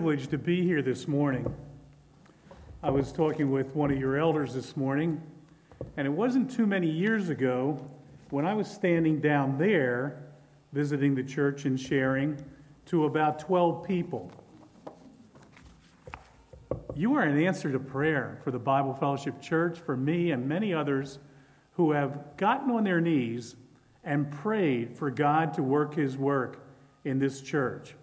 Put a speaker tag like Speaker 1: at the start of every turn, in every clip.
Speaker 1: privilege to be here this morning. I was talking with one of your elders this morning, and it wasn't too many years ago when I was standing down there visiting the church and sharing to about 12 people. You are an answer to prayer for the Bible Fellowship Church, for me, and many others who have gotten on their knees and prayed for God to work His work in this church.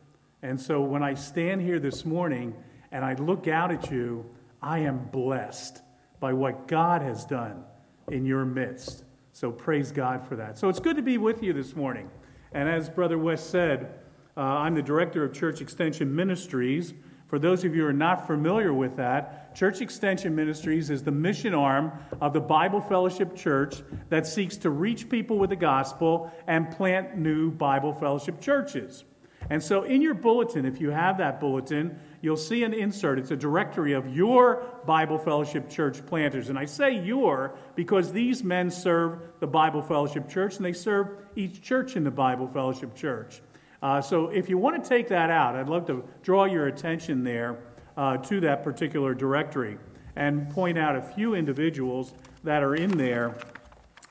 Speaker 1: And so when I stand here this morning and I look out at you, I am blessed by what God has done in your midst. So praise God for that. So it's good to be with you this morning. And as Brother West said, uh, I'm the director of Church Extension Ministries. For those of you who are not familiar with that, Church Extension Ministries is the mission arm of the Bible Fellowship Church that seeks to reach people with the gospel and plant new Bible Fellowship churches. And so, in your bulletin, if you have that bulletin, you'll see an insert. It's a directory of your Bible Fellowship Church planters. And I say your because these men serve the Bible Fellowship Church and they serve each church in the Bible Fellowship Church. Uh, so, if you want to take that out, I'd love to draw your attention there uh, to that particular directory and point out a few individuals that are in there,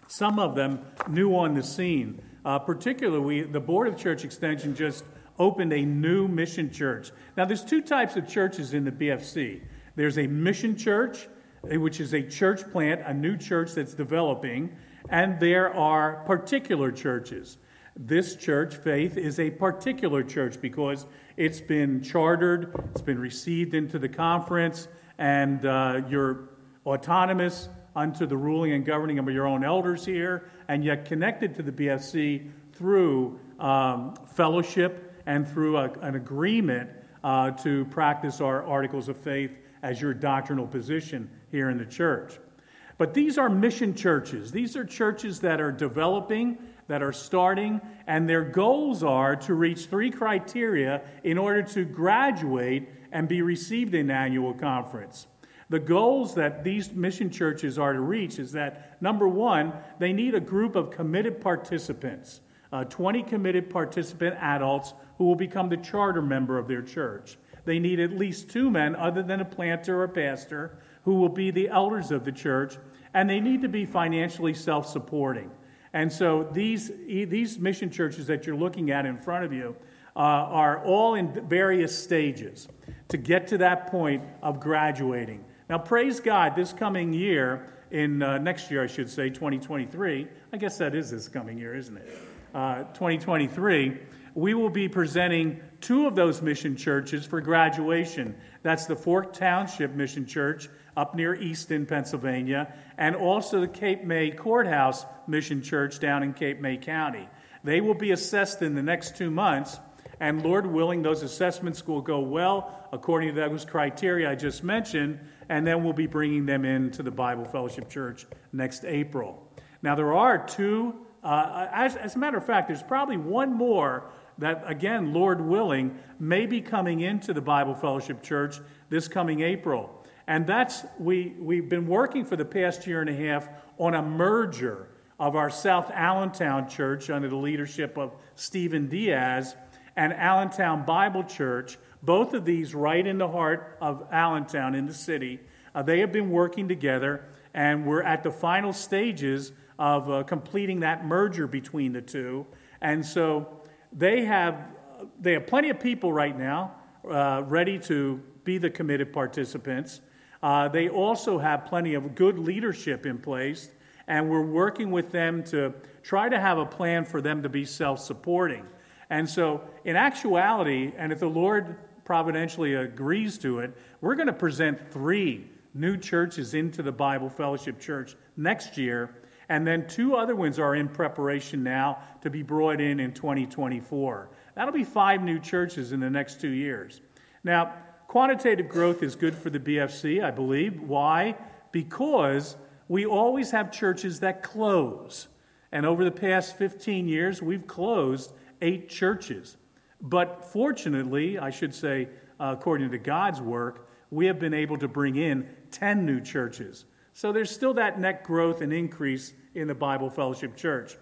Speaker 1: some of them new on the scene. Uh, particularly, the Board of Church Extension just opened a new mission church. Now, there's two types of churches in the BFC there's a mission church, eh, which is a church plant, a new church that's developing, and there are particular churches. This church, Faith, is a particular church because it's been chartered, it's been received into the conference, and uh, you're autonomous unto the ruling and governing of your own elders here, and yet connected to the BFC through um, fellowship and through a, an agreement uh, to practice our articles of faith as your doctrinal position here in the church. But these are mission churches. These are churches that are developing, that are starting, and their goals are to reach three criteria in order to graduate and be received in annual conference. The goals that these mission churches are to reach is that number one, they need a group of committed participants, uh, 20 committed participant adults who will become the charter member of their church. They need at least two men, other than a planter or a pastor, who will be the elders of the church, and they need to be financially self supporting. And so these, these mission churches that you're looking at in front of you uh, are all in various stages to get to that point of graduating. Now, praise God, this coming year, in uh, next year, I should say, 2023, I guess that is this coming year, isn't it? Uh, 2023, we will be presenting two of those mission churches for graduation. That's the Fork Township Mission Church up near Easton, Pennsylvania, and also the Cape May Courthouse Mission Church down in Cape May County. They will be assessed in the next two months, and Lord willing, those assessments will go well according to those criteria I just mentioned, and then we'll be bringing them into the Bible Fellowship Church next April. Now, there are two, uh, as, as a matter of fact, there's probably one more that, again, Lord willing, may be coming into the Bible Fellowship Church this coming April. And that's, we, we've been working for the past year and a half on a merger of our South Allentown Church under the leadership of Stephen Diaz and Allentown Bible Church, both of these right in the heart of Allentown in the city. Uh, they have been working together, and we're at the final stages of uh, completing that merger between the two. And so they have, they have plenty of people right now uh, ready to be the committed participants. Uh, they also have plenty of good leadership in place, and we're working with them to try to have a plan for them to be self supporting. And so, in actuality, and if the Lord providentially agrees to it, we're going to present three new churches into the Bible Fellowship Church next year and then two other ones are in preparation now to be brought in in 2024. That'll be five new churches in the next two years. Now, quantitative growth is good for the BFC, I believe. Why? Because we always have churches that close. And over the past 15 years, we've closed eight churches. But fortunately, I should say, uh, according to God's work, we have been able to bring in 10 new churches. So there's still that net growth and increase in the Bible Fellowship Church.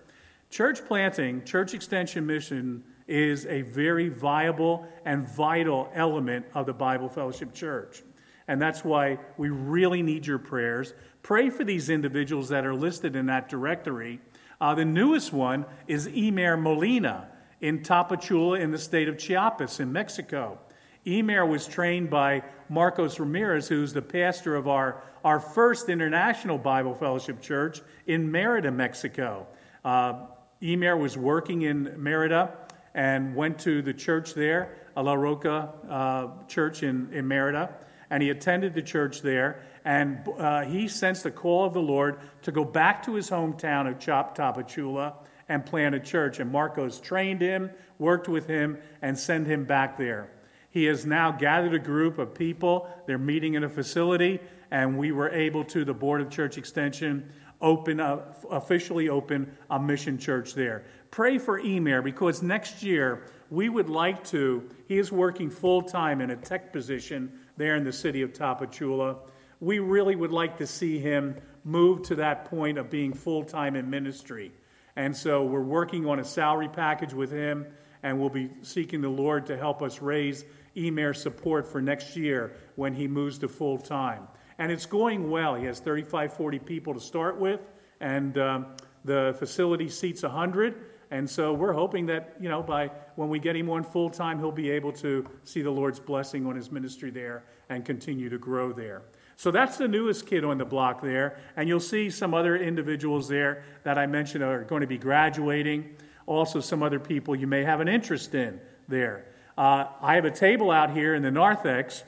Speaker 1: Church planting, church extension mission is a very viable and vital element of the Bible Fellowship Church. And that's why we really need your prayers. Pray for these individuals that are listed in that directory. Uh, the newest one is Emer Molina in Tapachula in the state of Chiapas in Mexico. Emer was trained by Marcos Ramirez, who's the pastor of our, our first international Bible Fellowship Church in Merida, Mexico. Uh, Emer was working in Merida and went to the church there, a La Roca uh, church in, in Merida, and he attended the church there. And uh, he sensed the call of the Lord to go back to his hometown of Chop Tapachula and plant a church. And Marcos trained him, worked with him, and sent him back there. He has now gathered a group of people. They're meeting in a facility, and we were able to, the Board of Church Extension, open a, officially open a mission church there. Pray for Emer because next year we would like to. He is working full time in a tech position there in the city of Tapachula. We really would like to see him move to that point of being full time in ministry. And so we're working on a salary package with him, and we'll be seeking the Lord to help us raise Emer support for next year when he moves to full time. And it's going well. He has 35, 40 people to start with, and um, the facility seats 100. And so we're hoping that, you know, by when we get him on full time, he'll be able to see the Lord's blessing on his ministry there and continue to grow there. So that's the newest kid on the block there. And you'll see some other individuals there that I mentioned are going to be graduating. Also, some other people you may have an interest in there. Uh, I have a table out here in the narthex.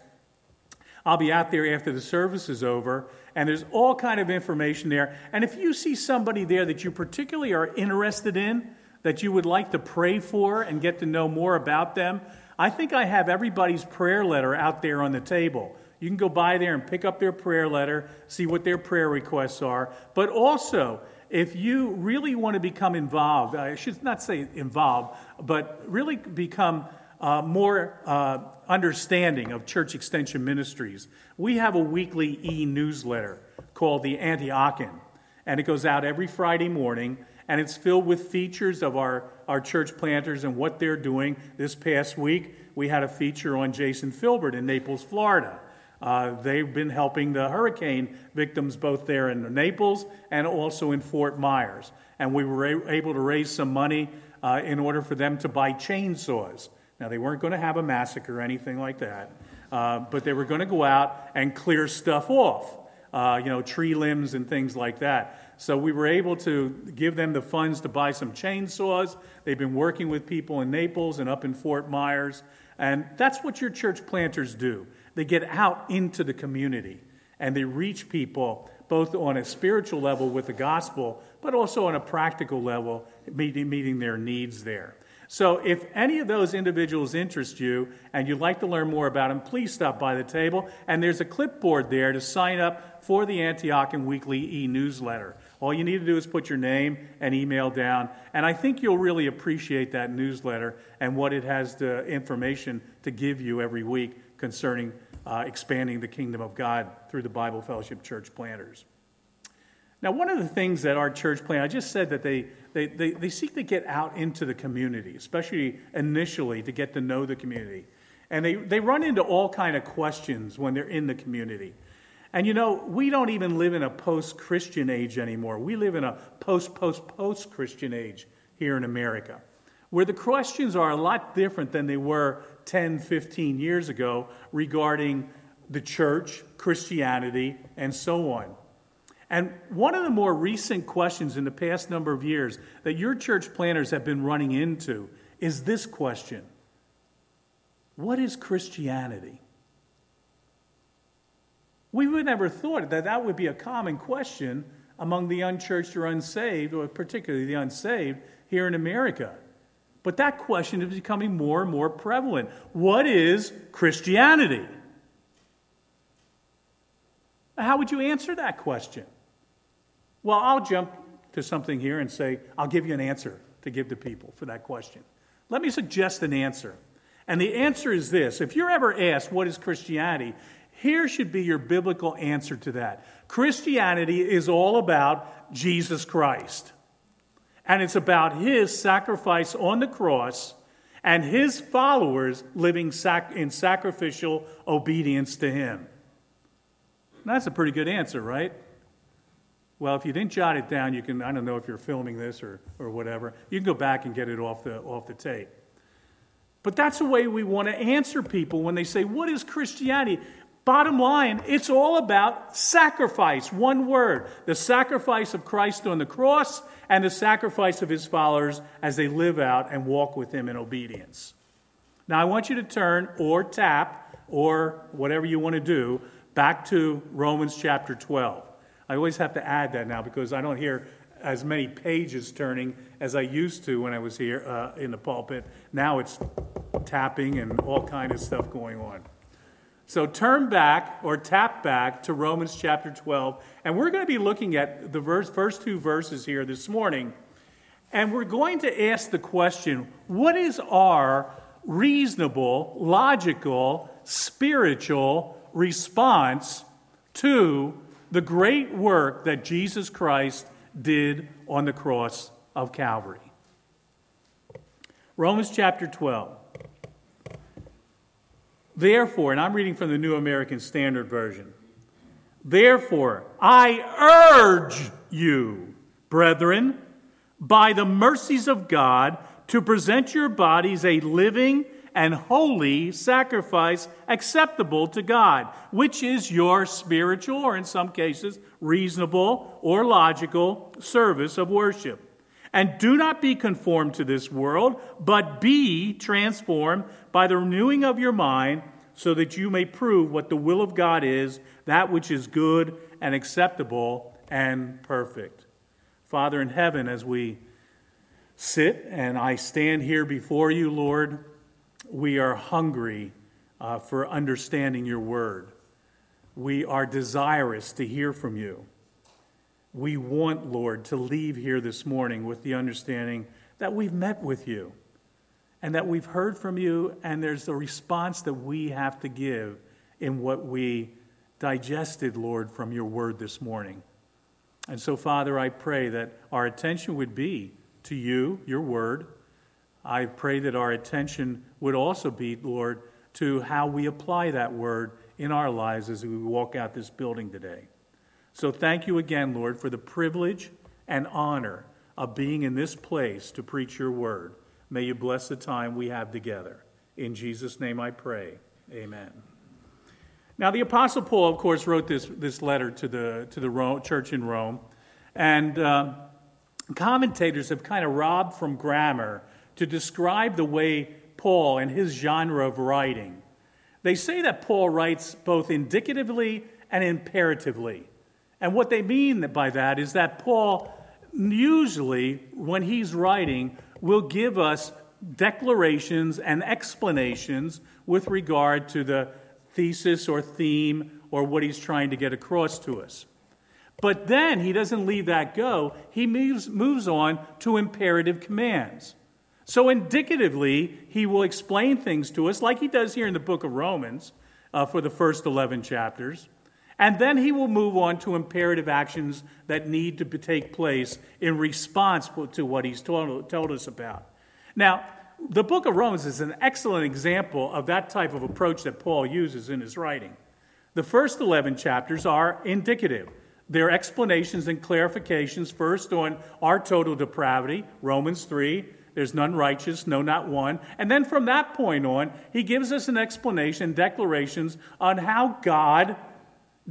Speaker 1: I'll be out there after the service is over, and there's all kind of information there. And if you see somebody there that you particularly are interested in, that you would like to pray for and get to know more about them, I think I have everybody's prayer letter out there on the table. You can go by there and pick up their prayer letter, see what their prayer requests are. But also, if you really want to become involved, I should not say involved, but really become uh, more uh, understanding of church extension ministries, we have a weekly e newsletter called the Antiochian. And it goes out every Friday morning, and it's filled with features of our, our church planters and what they're doing. This past week, we had a feature on Jason Filbert in Naples, Florida. Uh, they've been helping the hurricane victims both there in Naples and also in Fort Myers. And we were able to raise some money uh, in order for them to buy chainsaws. Now, they weren't going to have a massacre or anything like that, uh, but they were going to go out and clear stuff off, uh, you know, tree limbs and things like that. So we were able to give them the funds to buy some chainsaws. They've been working with people in Naples and up in Fort Myers. And that's what your church planters do. They get out into the community and they reach people both on a spiritual level with the gospel, but also on a practical level, meeting, meeting their needs there. So, if any of those individuals interest you and you'd like to learn more about them, please stop by the table. And there's a clipboard there to sign up for the Antiochian Weekly e newsletter. All you need to do is put your name and email down. And I think you'll really appreciate that newsletter and what it has the information to give you every week concerning uh, expanding the kingdom of God through the Bible Fellowship Church planters. Now, one of the things that our church plan, I just said that they, they, they, they seek to get out into the community, especially initially to get to know the community. And they, they run into all kind of questions when they're in the community. And you know, we don't even live in a post Christian age anymore. We live in a post, post, post Christian age here in America, where the questions are a lot different than they were 10, 15 years ago regarding the church, Christianity, and so on. And one of the more recent questions in the past number of years that your church planners have been running into is this question What is Christianity? We would never thought that that would be a common question among the unchurched or unsaved, or particularly the unsaved here in America. But that question is becoming more and more prevalent. What is Christianity? How would you answer that question? Well, I'll jump to something here and say, I'll give you an answer to give to people for that question. Let me suggest an answer. And the answer is this if you're ever asked, What is Christianity? Here should be your biblical answer to that. Christianity is all about Jesus Christ. And it's about his sacrifice on the cross and his followers living sac- in sacrificial obedience to him. That's a pretty good answer, right? Well, if you didn't jot it down, you can, I don't know if you're filming this or, or whatever, you can go back and get it off the, off the tape. But that's the way we want to answer people when they say, What is Christianity? Bottom line, it's all about sacrifice. One word the sacrifice of Christ on the cross and the sacrifice of his followers as they live out and walk with him in obedience. Now, I want you to turn or tap or whatever you want to do back to Romans chapter 12. I always have to add that now because I don't hear as many pages turning as I used to when I was here uh, in the pulpit. Now it's tapping and all kind of stuff going on. So turn back or tap back to Romans chapter 12, and we're going to be looking at the verse, first two verses here this morning. And we're going to ask the question what is our reasonable, logical, spiritual response to the great work that Jesus Christ did on the cross of Calvary? Romans chapter 12. Therefore, and I'm reading from the New American Standard Version. Therefore, I urge you, brethren, by the mercies of God, to present your bodies a living and holy sacrifice acceptable to God, which is your spiritual, or in some cases, reasonable or logical service of worship. And do not be conformed to this world, but be transformed by the renewing of your mind, so that you may prove what the will of God is, that which is good and acceptable and perfect. Father in heaven, as we sit and I stand here before you, Lord, we are hungry uh, for understanding your word. We are desirous to hear from you we want, Lord, to leave here this morning with the understanding that we've met with you and that we've heard from you, and there's a response that we have to give in what we digested, Lord, from your word this morning. And so, Father, I pray that our attention would be to you, your word. I pray that our attention would also be, Lord, to how we apply that word in our lives as we walk out this building today. So thank you again, Lord, for the privilege and honor of being in this place to preach your word. May you bless the time we have together. In Jesus' name I pray. Amen. Now, the Apostle Paul, of course, wrote this, this letter to the, to the Rome, church in Rome, and uh, commentators have kind of robbed from grammar to describe the way Paul and his genre of writing. They say that Paul writes both indicatively and imperatively. And what they mean by that is that Paul, usually, when he's writing, will give us declarations and explanations with regard to the thesis or theme or what he's trying to get across to us. But then he doesn't leave that go. He moves, moves on to imperative commands. So, indicatively, he will explain things to us, like he does here in the book of Romans uh, for the first 11 chapters. And then he will move on to imperative actions that need to take place in response to what he's told, told us about. Now, the book of Romans is an excellent example of that type of approach that Paul uses in his writing. The first 11 chapters are indicative. They're explanations and clarifications, first on our total depravity, Romans 3, there's none righteous, no, not one. And then from that point on, he gives us an explanation, declarations on how God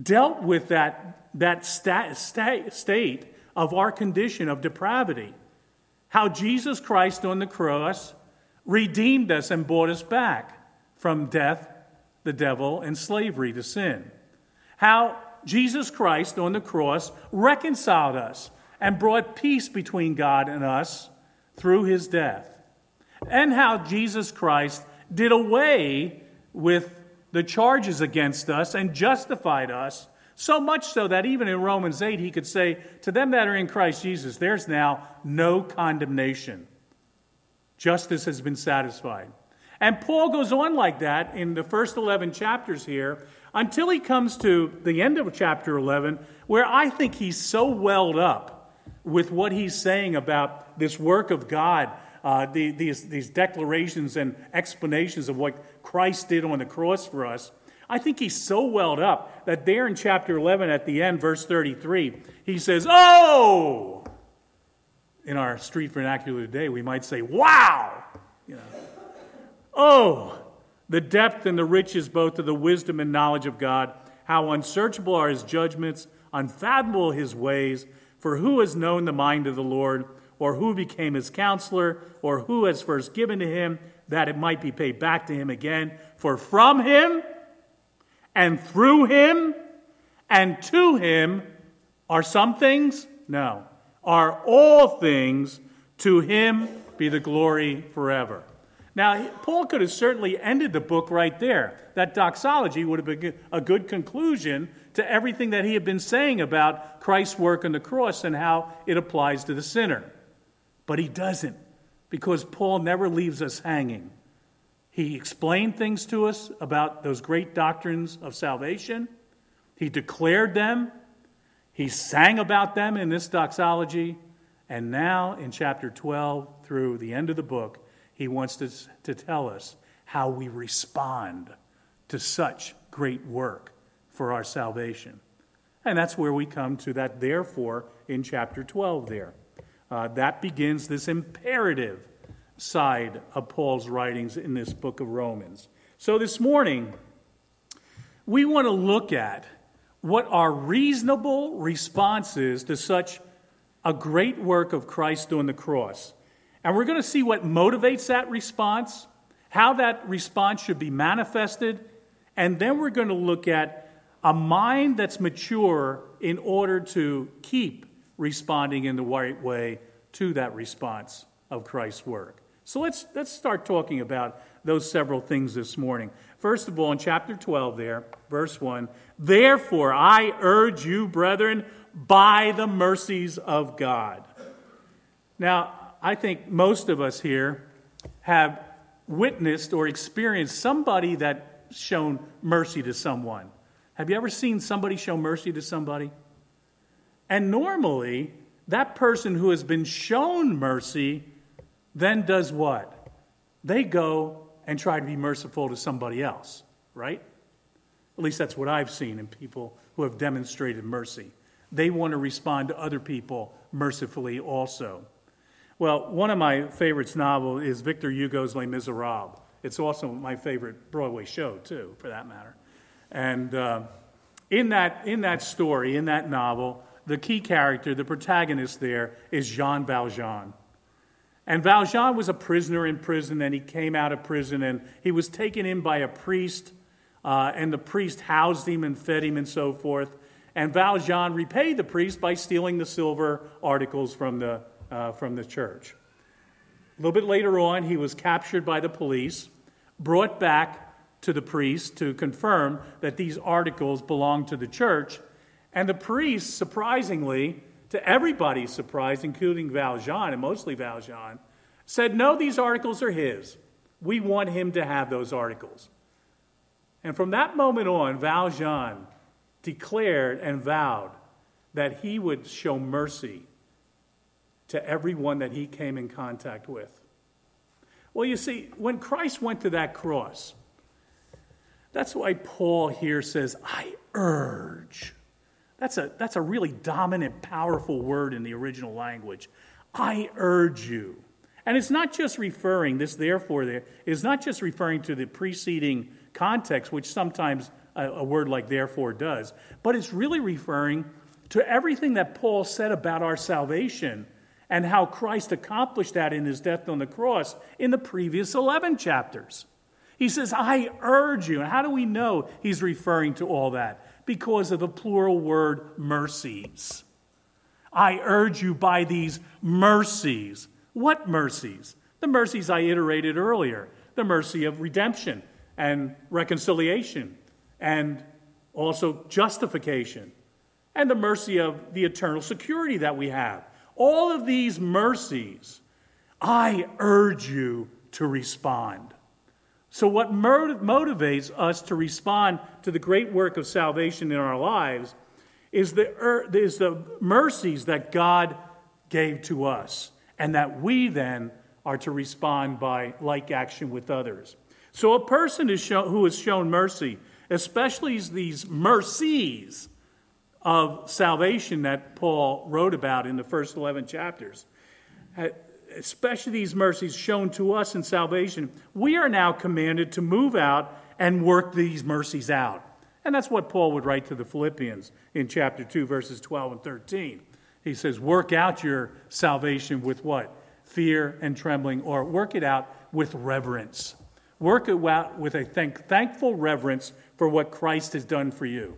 Speaker 1: dealt with that, that stat, stat, state of our condition of depravity. How Jesus Christ on the cross redeemed us and brought us back from death, the devil, and slavery to sin. How Jesus Christ on the cross reconciled us and brought peace between God and us through his death. And how Jesus Christ did away with the charges against us and justified us, so much so that even in Romans 8, he could say, To them that are in Christ Jesus, there's now no condemnation. Justice has been satisfied. And Paul goes on like that in the first 11 chapters here until he comes to the end of chapter 11, where I think he's so welled up with what he's saying about this work of God uh, the, these, these declarations and explanations of what Christ did on the cross for us, I think he's so welled up that there in chapter 11 at the end, verse 33, he says, Oh! In our street vernacular today, we might say, Wow! You know, oh, the depth and the riches both of the wisdom and knowledge of God, how unsearchable are his judgments, unfathomable his ways. For who has known the mind of the Lord, or who became his counselor, or who has first given to him that it might be paid back to him again? For from him, and through him, and to him are some things? No. Are all things to him be the glory forever. Now, Paul could have certainly ended the book right there. That doxology would have been a good conclusion to everything that he had been saying about Christ's work on the cross and how it applies to the sinner. But he doesn't, because Paul never leaves us hanging. He explained things to us about those great doctrines of salvation, he declared them, he sang about them in this doxology, and now in chapter 12 through the end of the book, he wants to, to tell us how we respond to such great work for our salvation. And that's where we come to that therefore in chapter 12 there. Uh, that begins this imperative side of Paul's writings in this book of Romans. So this morning, we want to look at what are reasonable responses to such a great work of Christ on the cross. And we're going to see what motivates that response, how that response should be manifested, and then we're going to look at a mind that's mature in order to keep responding in the right way to that response of Christ's work. So let's, let's start talking about those several things this morning. First of all, in chapter 12, there, verse 1 Therefore, I urge you, brethren, by the mercies of God. Now, I think most of us here have witnessed or experienced somebody that shown mercy to someone. Have you ever seen somebody show mercy to somebody? And normally, that person who has been shown mercy then does what? They go and try to be merciful to somebody else, right? At least that's what I've seen in people who have demonstrated mercy. They want to respond to other people mercifully also. Well, one of my favorites novel is Victor Hugo's Les Miserables. It's also my favorite Broadway show, too, for that matter. And uh, in, that, in that story, in that novel, the key character, the protagonist there, is Jean Valjean. And Valjean was a prisoner in prison, and he came out of prison, and he was taken in by a priest, uh, and the priest housed him and fed him and so forth. And Valjean repaid the priest by stealing the silver articles from the uh, from the church. A little bit later on, he was captured by the police, brought back to the priest to confirm that these articles belonged to the church. And the priest, surprisingly, to everybody's surprise, including Valjean and mostly Valjean, said, No, these articles are his. We want him to have those articles. And from that moment on, Valjean declared and vowed that he would show mercy to everyone that he came in contact with. Well, you see, when Christ went to that cross, that's why Paul here says, I urge. That's a, that's a really dominant, powerful word in the original language. I urge you. And it's not just referring, this therefore there, is not just referring to the preceding context, which sometimes a, a word like therefore does, but it's really referring to everything that Paul said about our salvation and how Christ accomplished that in his death on the cross in the previous 11 chapters. He says, I urge you. And how do we know he's referring to all that? Because of the plural word mercies. I urge you by these mercies. What mercies? The mercies I iterated earlier the mercy of redemption and reconciliation and also justification and the mercy of the eternal security that we have all of these mercies, I urge you to respond. So, what motivates us to respond to the great work of salvation in our lives is the, er, is the mercies that God gave to us, and that we then are to respond by like action with others. So a person is show, who has shown mercy, especially these mercies of salvation that Paul wrote about in the first 11 chapters, especially these mercies shown to us in salvation, we are now commanded to move out and work these mercies out. And that's what Paul would write to the Philippians in chapter 2, verses 12 and 13. He says, Work out your salvation with what? Fear and trembling, or work it out with reverence. Work it out with a thank- thankful reverence for what Christ has done for you.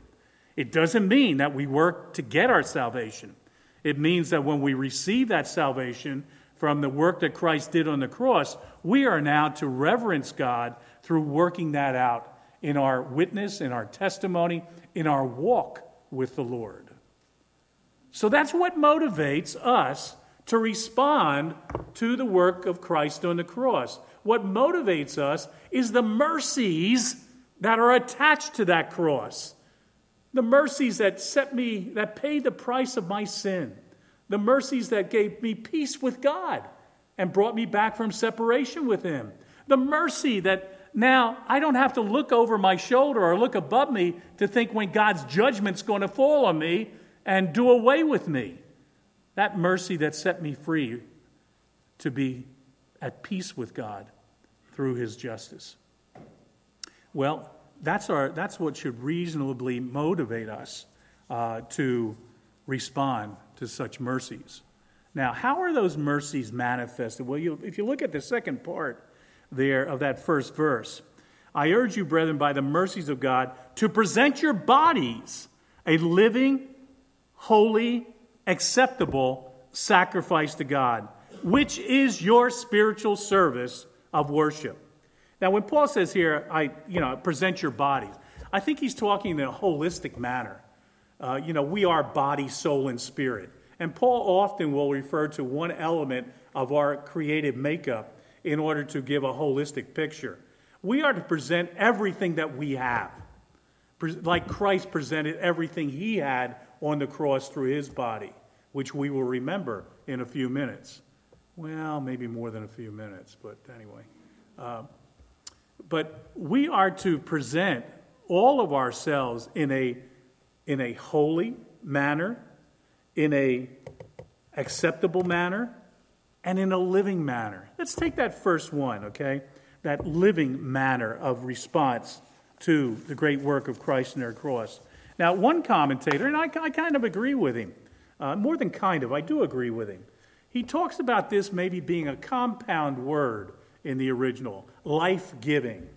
Speaker 1: It doesn't mean that we work to get our salvation. It means that when we receive that salvation from the work that Christ did on the cross, we are now to reverence God through working that out in our witness, in our testimony, in our walk with the Lord. So that's what motivates us to respond to the work of Christ on the cross. What motivates us is the mercies that are attached to that cross. The mercies that set me, that paid the price of my sin. The mercies that gave me peace with God and brought me back from separation with Him. The mercy that now I don't have to look over my shoulder or look above me to think when God's judgment's going to fall on me and do away with me. That mercy that set me free to be at peace with God through his justice. Well, that's, our, that's what should reasonably motivate us uh, to respond to such mercies. Now, how are those mercies manifested? Well, you, if you look at the second part there of that first verse, I urge you, brethren, by the mercies of God, to present your bodies a living, holy, acceptable sacrifice to God, which is your spiritual service of worship. Now, when Paul says here, I, you know, present your bodies, I think he's talking in a holistic manner. Uh, you know, we are body, soul, and spirit. And Paul often will refer to one element of our creative makeup in order to give a holistic picture. We are to present everything that we have, like Christ presented everything he had on the cross through his body, which we will remember in a few minutes. Well, maybe more than a few minutes, but anyway. Uh, but we are to present all of ourselves in a, in a holy manner, in a acceptable manner, and in a living manner. Let's take that first one, okay? That living manner of response to the great work of Christ and their cross. Now, one commentator, and I, I kind of agree with him, uh, more than kind of, I do agree with him. He talks about this maybe being a compound word in the original life giving.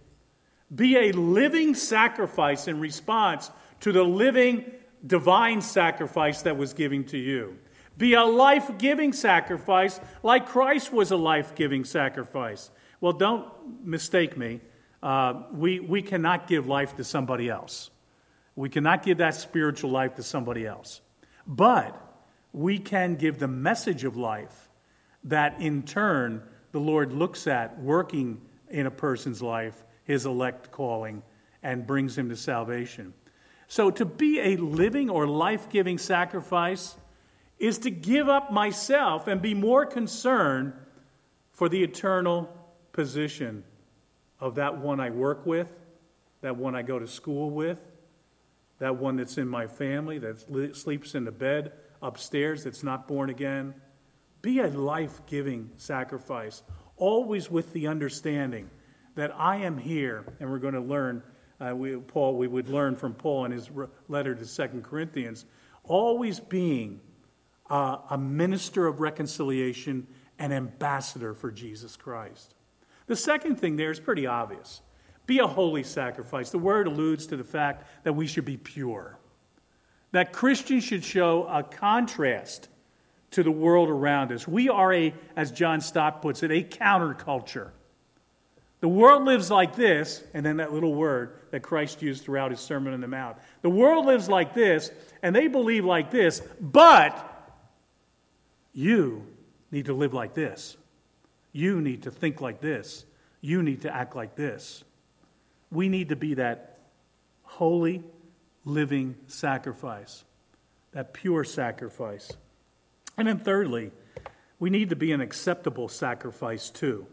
Speaker 1: Be a living sacrifice in response to the living divine sacrifice that was given to you. Be a life giving sacrifice like Christ was a life giving sacrifice. Well, don't mistake me. Uh, we, we cannot give life to somebody else. We cannot give that spiritual life to somebody else. But we can give the message of life that in turn the Lord looks at working in a person's life, his elect calling, and brings him to salvation. So to be a living or life giving sacrifice is to give up myself and be more concerned for the eternal position of that one I work with, that one I go to school with, that one that's in my family, that sleeps in the bed upstairs, that's not born again. Be a life giving sacrifice, always with the understanding that I am here, and we're going to learn, uh, we, Paul, we would learn from Paul in his letter to Second Corinthians, always being uh, a minister of reconciliation, an ambassador for Jesus Christ. The second thing there is pretty obvious. Be a holy sacrifice. The word alludes to the fact that we should be pure, that Christians should show a contrast to the world around us. We are a, as John Stott puts it, a counterculture. The world lives like this, and then that little word that Christ used throughout his Sermon on the Mount. The world lives like this, and they believe like this, but you need to live like this. You need to think like this. You need to act like this. We need to be that holy, living sacrifice, that pure sacrifice. And then, thirdly, we need to be an acceptable sacrifice too.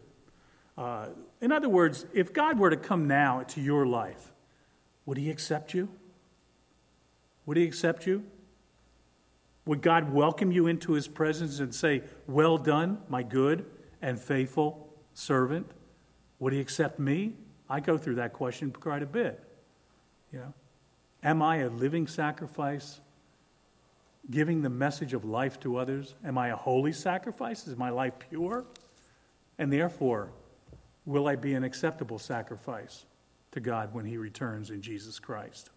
Speaker 1: Uh, in other words, if God were to come now to your life, would He accept you? Would He accept you? Would God welcome you into His presence and say, Well done, my good and faithful servant? Would He accept me? I go through that question quite a bit. You know, am I a living sacrifice, giving the message of life to others? Am I a holy sacrifice? Is my life pure? And therefore, will I be an acceptable sacrifice to God when He returns in Jesus Christ?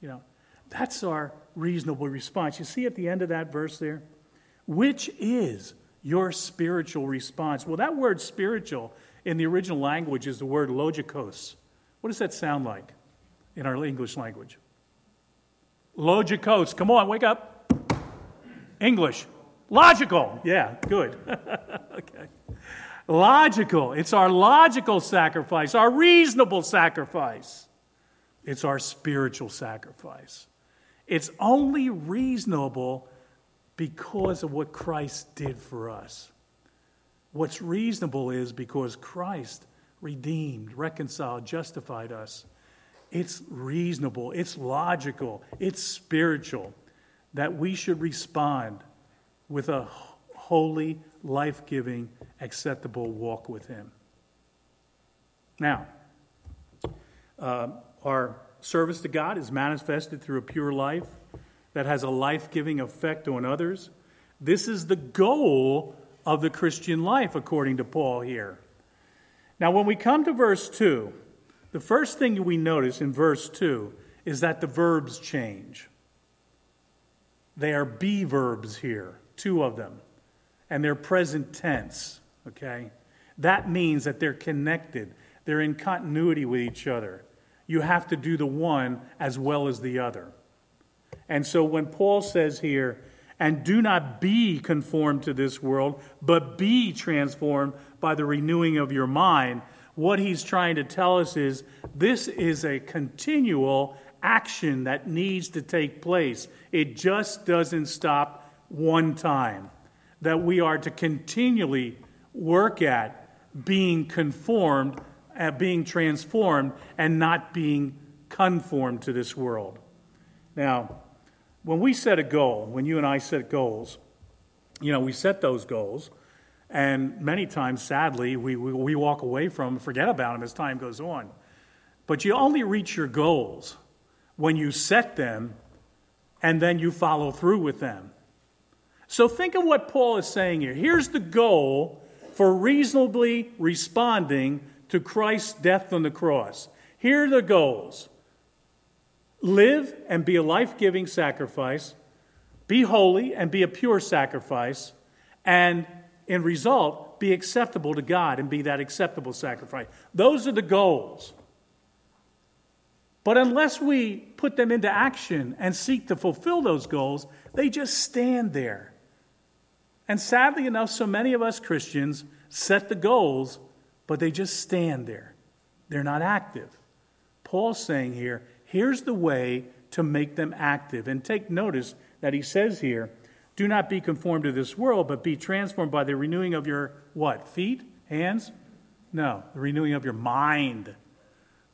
Speaker 1: You know, that's our reasonable response. You see at the end of that verse there? Which is your spiritual response? Well, that word spiritual in the original language is the word logikos. What does that sound like in our English language? Logikos. Come on, wake up. English. Logical. Yeah, good. okay. Logical. It's our logical sacrifice, our reasonable sacrifice. It's our spiritual sacrifice. It's only reasonable because of what Christ did for us. What's reasonable is because Christ redeemed, reconciled, justified us. It's reasonable, it's logical, it's spiritual that we should respond with a holy, life giving, acceptable walk with Him. Now, uh, our service to God is manifested through a pure life that has a life giving effect on others. This is the goal of the Christian life, according to Paul here. Now, when we come to verse 2, the first thing we notice in verse 2 is that the verbs change. They are be verbs here, two of them, and they're present tense, okay? That means that they're connected, they're in continuity with each other you have to do the one as well as the other. And so when Paul says here, and do not be conformed to this world, but be transformed by the renewing of your mind, what he's trying to tell us is this is a continual action that needs to take place. It just doesn't stop one time. That we are to continually work at being conformed at being transformed and not being conformed to this world. Now, when we set a goal, when you and I set goals, you know, we set those goals, and many times, sadly, we, we, we walk away from them, forget about them as time goes on. But you only reach your goals when you set them and then you follow through with them. So think of what Paul is saying here. Here's the goal for reasonably responding to Christ's death on the cross. Here are the goals live and be a life giving sacrifice, be holy and be a pure sacrifice, and in result, be acceptable to God and be that acceptable sacrifice. Those are the goals. But unless we put them into action and seek to fulfill those goals, they just stand there. And sadly enough, so many of us Christians set the goals but they just stand there. They're not active. Paul's saying here, here's the way to make them active. And take notice that he says here, do not be conformed to this world, but be transformed by the renewing of your what? Feet? Hands? No, the renewing of your mind.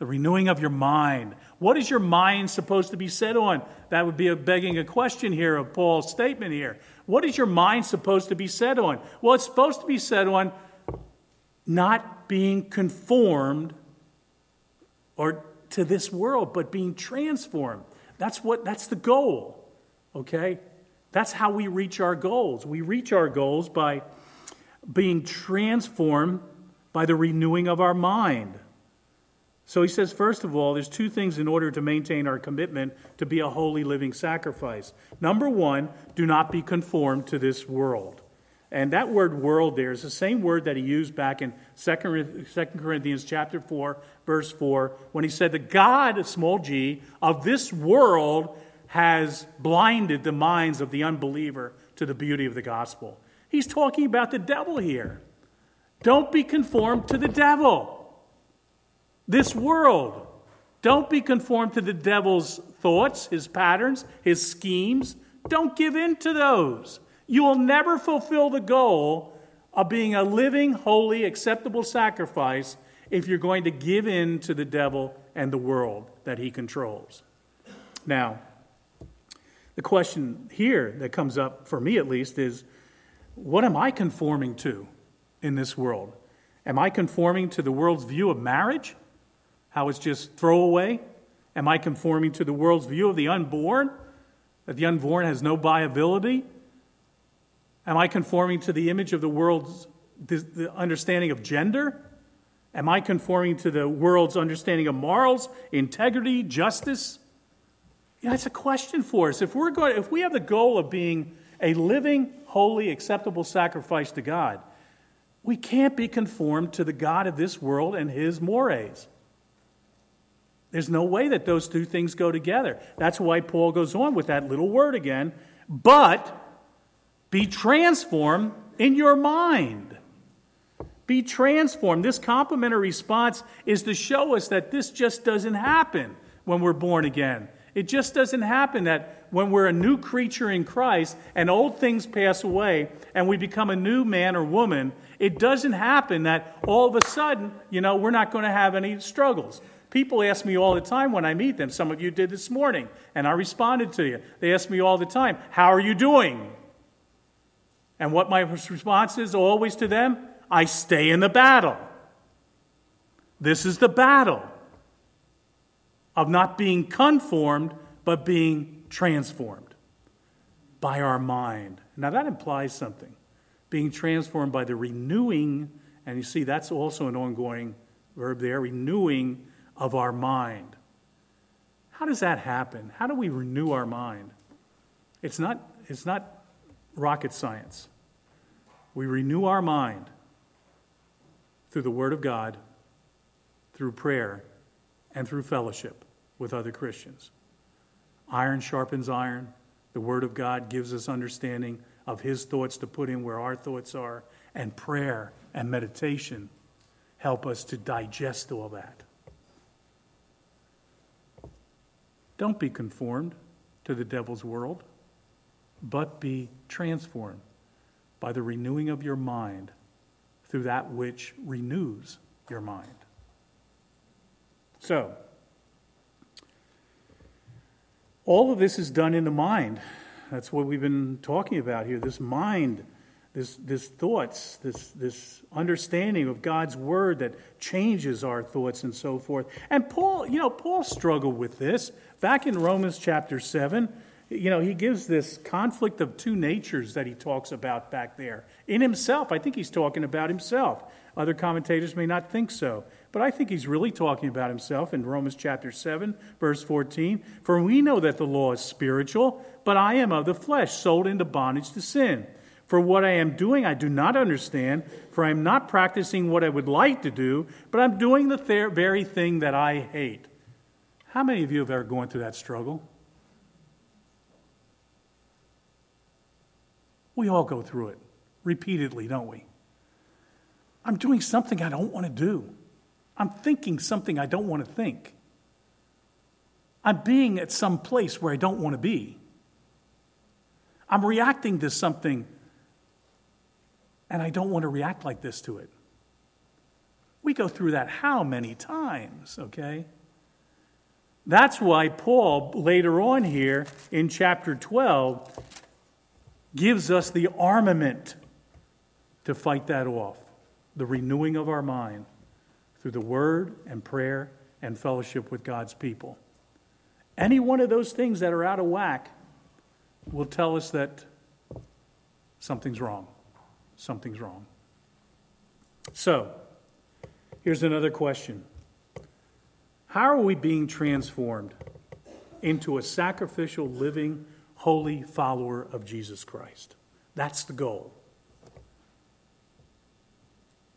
Speaker 1: The renewing of your mind. What is your mind supposed to be set on? That would be a begging a question here of Paul's statement here. What is your mind supposed to be set on? Well, it's supposed to be set on not being conformed or to this world, but being transformed. That's what that's the goal. Okay? That's how we reach our goals. We reach our goals by being transformed by the renewing of our mind. So he says, first of all, there's two things in order to maintain our commitment to be a holy living sacrifice. Number one, do not be conformed to this world. And that word world there is the same word that he used back in 2 Corinthians chapter 4, verse 4, when he said, The God, small g, of this world has blinded the minds of the unbeliever to the beauty of the gospel. He's talking about the devil here. Don't be conformed to the devil. This world. Don't be conformed to the devil's thoughts, his patterns, his schemes. Don't give in to those. You will never fulfill the goal of being a living, holy, acceptable sacrifice if you're going to give in to the devil and the world that he controls. Now, the question here that comes up, for me at least, is what am I conforming to in this world? Am I conforming to the world's view of marriage? How it's just throwaway? Am I conforming to the world's view of the unborn? That the unborn has no viability? Am I conforming to the image of the world's the understanding of gender? Am I conforming to the world's understanding of morals, integrity, justice? Yeah, that's a question for us. If we're going, if we have the goal of being a living, holy, acceptable sacrifice to God, we can't be conformed to the God of this world and his mores. There's no way that those two things go together. That's why Paul goes on with that little word again. But be transformed in your mind. Be transformed. This complementary response is to show us that this just doesn't happen when we're born again. It just doesn't happen that when we're a new creature in Christ and old things pass away and we become a new man or woman, it doesn't happen that all of a sudden, you know, we're not going to have any struggles. People ask me all the time when I meet them. Some of you did this morning, and I responded to you. They ask me all the time, How are you doing? And what my response is always to them I stay in the battle. This is the battle of not being conformed, but being transformed by our mind. Now, that implies something being transformed by the renewing, and you see, that's also an ongoing verb there renewing of our mind. How does that happen? How do we renew our mind? It's not, it's not rocket science. We renew our mind through the Word of God, through prayer, and through fellowship with other Christians. Iron sharpens iron. The Word of God gives us understanding of His thoughts to put in where our thoughts are, and prayer and meditation help us to digest all that. Don't be conformed to the devil's world, but be transformed by the renewing of your mind through that which renews your mind. So, all of this is done in the mind. That's what we've been talking about here this mind, this, this thoughts, this, this understanding of God's word that changes our thoughts and so forth. And Paul, you know, Paul struggled with this. Back in Romans chapter 7, you know, he gives this conflict of two natures that he talks about back there. In himself, I think he's talking about himself. Other commentators may not think so. But I think he's really talking about himself in Romans chapter 7, verse 14. For we know that the law is spiritual, but I am of the flesh, sold into bondage to sin. For what I am doing, I do not understand, for I am not practicing what I would like to do, but I'm doing the very thing that I hate. How many of you have ever gone through that struggle? We all go through it repeatedly, don't we? I'm doing something I don't want to do. I'm thinking something I don't want to think. I'm being at some place where I don't want to be. I'm reacting to something and I don't want to react like this to it. We go through that how many times, okay? That's why Paul, later on here in chapter 12, gives us the armament to fight that off the renewing of our mind through the word and prayer and fellowship with God's people. Any one of those things that are out of whack will tell us that something's wrong. Something's wrong. So, here's another question How are we being transformed into a sacrificial, living, holy follower of Jesus Christ? That's the goal.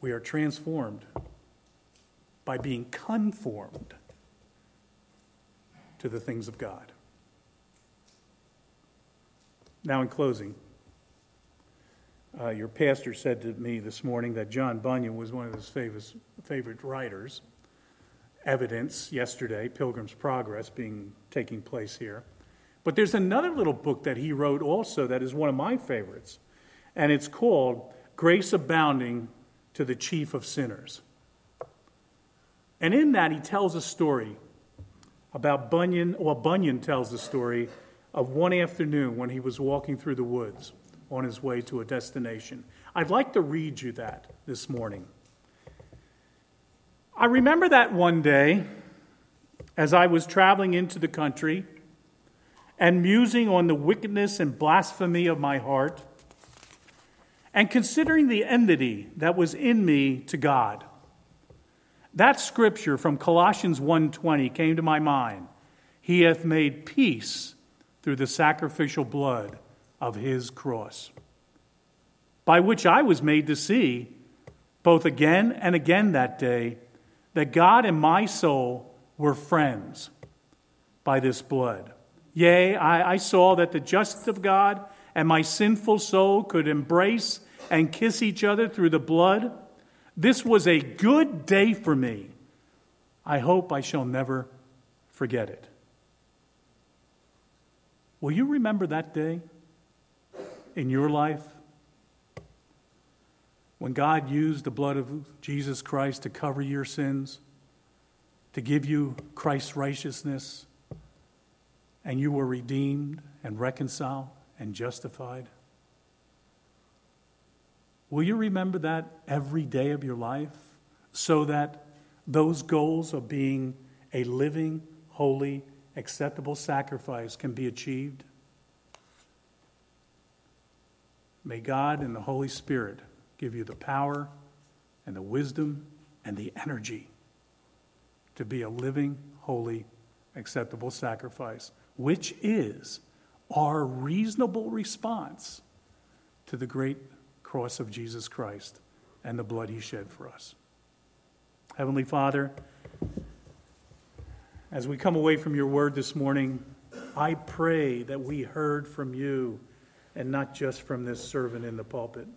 Speaker 1: We are transformed by being conformed to the things of God. Now, in closing, uh, your pastor said to me this morning that John Bunyan was one of his favorite, favorite writers. Evidence yesterday, Pilgrim's Progress, being taking place here. But there's another little book that he wrote also that is one of my favorites. and it's called Grace Abounding to the Chief of Sinners. And in that, he tells a story about Bunyan. Well, Bunyan tells the story of one afternoon when he was walking through the woods on his way to a destination. I'd like to read you that this morning. I remember that one day as I was traveling into the country and musing on the wickedness and blasphemy of my heart and considering the enmity that was in me to God. That scripture from Colossians 1:20 came to my mind. He hath made peace through the sacrificial blood of his cross, by which I was made to see both again and again that day that God and my soul were friends by this blood. Yea, I, I saw that the justice of God and my sinful soul could embrace and kiss each other through the blood. This was a good day for me. I hope I shall never forget it. Will you remember that day in your life when God used the blood of Jesus Christ to cover your sins, to give you Christ's righteousness, and you were redeemed and reconciled and justified? Will you remember that every day of your life so that those goals of being a living, holy, acceptable sacrifice can be achieved? May God and the Holy Spirit give you the power and the wisdom and the energy to be a living, holy, acceptable sacrifice, which is our reasonable response to the great cross of Jesus Christ and the blood he shed for us. Heavenly Father, as we come away from your word this morning, I pray that we heard from you and not just from this servant in the pulpit.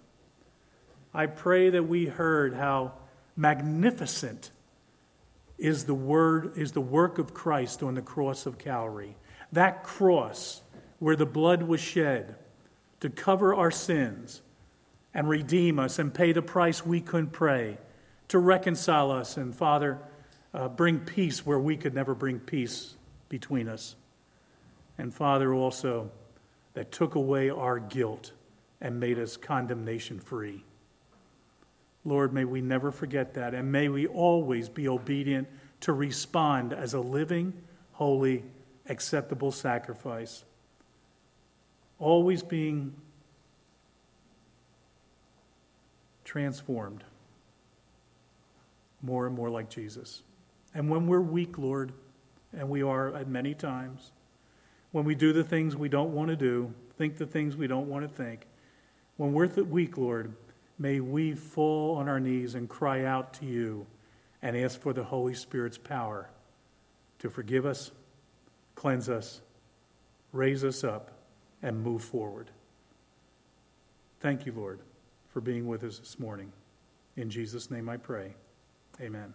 Speaker 1: I pray that we heard how magnificent is the word is the work of Christ on the cross of Calvary. That cross where the blood was shed to cover our sins and redeem us and pay the price we couldn't pay, to reconcile us and, Father, uh, bring peace where we could never bring peace between us. And, Father, also that took away our guilt and made us condemnation free. Lord, may we never forget that, and may we always be obedient to respond as a living, holy, acceptable sacrifice. Always being transformed more and more like Jesus. And when we're weak, Lord, and we are at many times, when we do the things we don't want to do, think the things we don't want to think, when we're weak, Lord, may we fall on our knees and cry out to you and ask for the Holy Spirit's power to forgive us, cleanse us, raise us up, and move forward. Thank you, Lord for being with us this morning. In Jesus' name I pray. Amen.